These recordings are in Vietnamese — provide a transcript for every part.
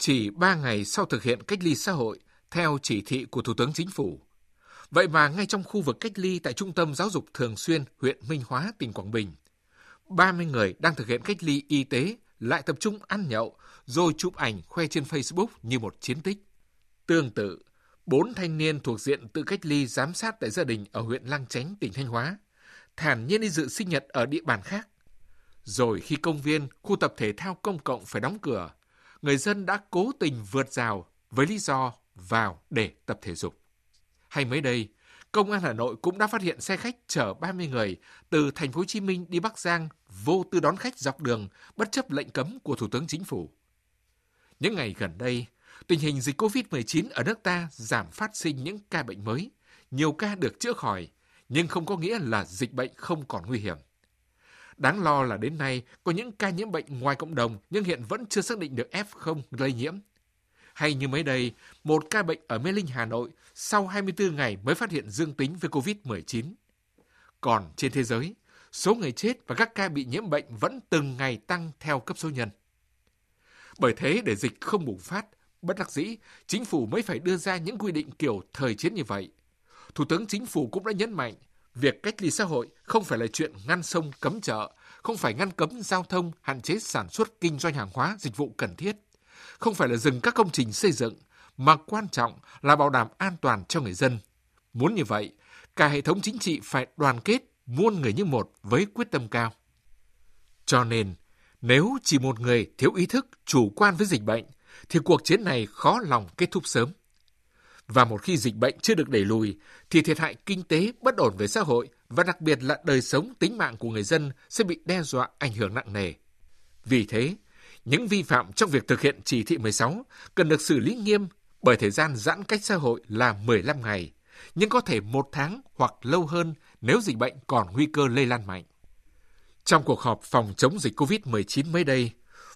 chỉ 3 ngày sau thực hiện cách ly xã hội theo chỉ thị của Thủ tướng Chính phủ. Vậy mà ngay trong khu vực cách ly tại Trung tâm Giáo dục Thường xuyên huyện Minh Hóa, tỉnh Quảng Bình, 30 người đang thực hiện cách ly y tế lại tập trung ăn nhậu rồi chụp ảnh khoe trên Facebook như một chiến tích. Tương tự, bốn thanh niên thuộc diện tự cách ly giám sát tại gia đình ở huyện Lang Chánh, tỉnh Thanh Hóa, thản nhiên đi dự sinh nhật ở địa bàn khác. Rồi khi công viên, khu tập thể thao công cộng phải đóng cửa, người dân đã cố tình vượt rào với lý do vào để tập thể dục. Hay mới đây, Công an Hà Nội cũng đã phát hiện xe khách chở 30 người từ thành phố Hồ Chí Minh đi Bắc Giang vô tư đón khách dọc đường bất chấp lệnh cấm của Thủ tướng Chính phủ. Những ngày gần đây, tình hình dịch COVID-19 ở nước ta giảm phát sinh những ca bệnh mới, nhiều ca được chữa khỏi, nhưng không có nghĩa là dịch bệnh không còn nguy hiểm. Đáng lo là đến nay có những ca nhiễm bệnh ngoài cộng đồng nhưng hiện vẫn chưa xác định được F0 lây nhiễm. Hay như mới đây, một ca bệnh ở Mê Linh, Hà Nội sau 24 ngày mới phát hiện dương tính với COVID-19. Còn trên thế giới, số người chết và các ca bị nhiễm bệnh vẫn từng ngày tăng theo cấp số nhân. Bởi thế để dịch không bùng phát, bất đắc dĩ, chính phủ mới phải đưa ra những quy định kiểu thời chiến như vậy. Thủ tướng chính phủ cũng đã nhấn mạnh, việc cách ly xã hội không phải là chuyện ngăn sông cấm chợ, không phải ngăn cấm giao thông, hạn chế sản xuất kinh doanh hàng hóa, dịch vụ cần thiết, không phải là dừng các công trình xây dựng, mà quan trọng là bảo đảm an toàn cho người dân. Muốn như vậy, cả hệ thống chính trị phải đoàn kết, muôn người như một với quyết tâm cao. Cho nên, nếu chỉ một người thiếu ý thức, chủ quan với dịch bệnh, thì cuộc chiến này khó lòng kết thúc sớm. Và một khi dịch bệnh chưa được đẩy lùi, thì thiệt hại kinh tế, bất ổn về xã hội và đặc biệt là đời sống tính mạng của người dân sẽ bị đe dọa ảnh hưởng nặng nề. Vì thế, những vi phạm trong việc thực hiện chỉ thị 16 cần được xử lý nghiêm bởi thời gian giãn cách xã hội là 15 ngày, nhưng có thể một tháng hoặc lâu hơn nếu dịch bệnh còn nguy cơ lây lan mạnh. Trong cuộc họp phòng chống dịch COVID-19 mới đây,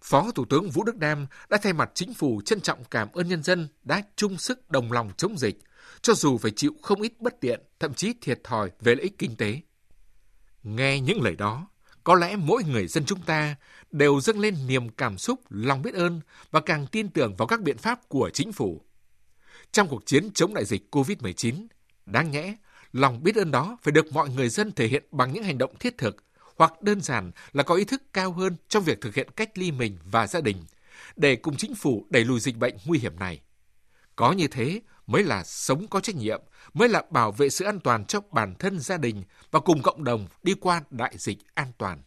Phó Thủ tướng Vũ Đức Đam đã thay mặt chính phủ trân trọng cảm ơn nhân dân đã chung sức đồng lòng chống dịch, cho dù phải chịu không ít bất tiện, thậm chí thiệt thòi về lợi ích kinh tế. Nghe những lời đó, có lẽ mỗi người dân chúng ta đều dâng lên niềm cảm xúc, lòng biết ơn và càng tin tưởng vào các biện pháp của chính phủ. Trong cuộc chiến chống đại dịch COVID-19, đáng nhẽ, lòng biết ơn đó phải được mọi người dân thể hiện bằng những hành động thiết thực hoặc đơn giản là có ý thức cao hơn trong việc thực hiện cách ly mình và gia đình để cùng chính phủ đẩy lùi dịch bệnh nguy hiểm này. Có như thế mới là sống có trách nhiệm, mới là bảo vệ sự an toàn cho bản thân gia đình và cùng cộng đồng đi qua đại dịch an toàn.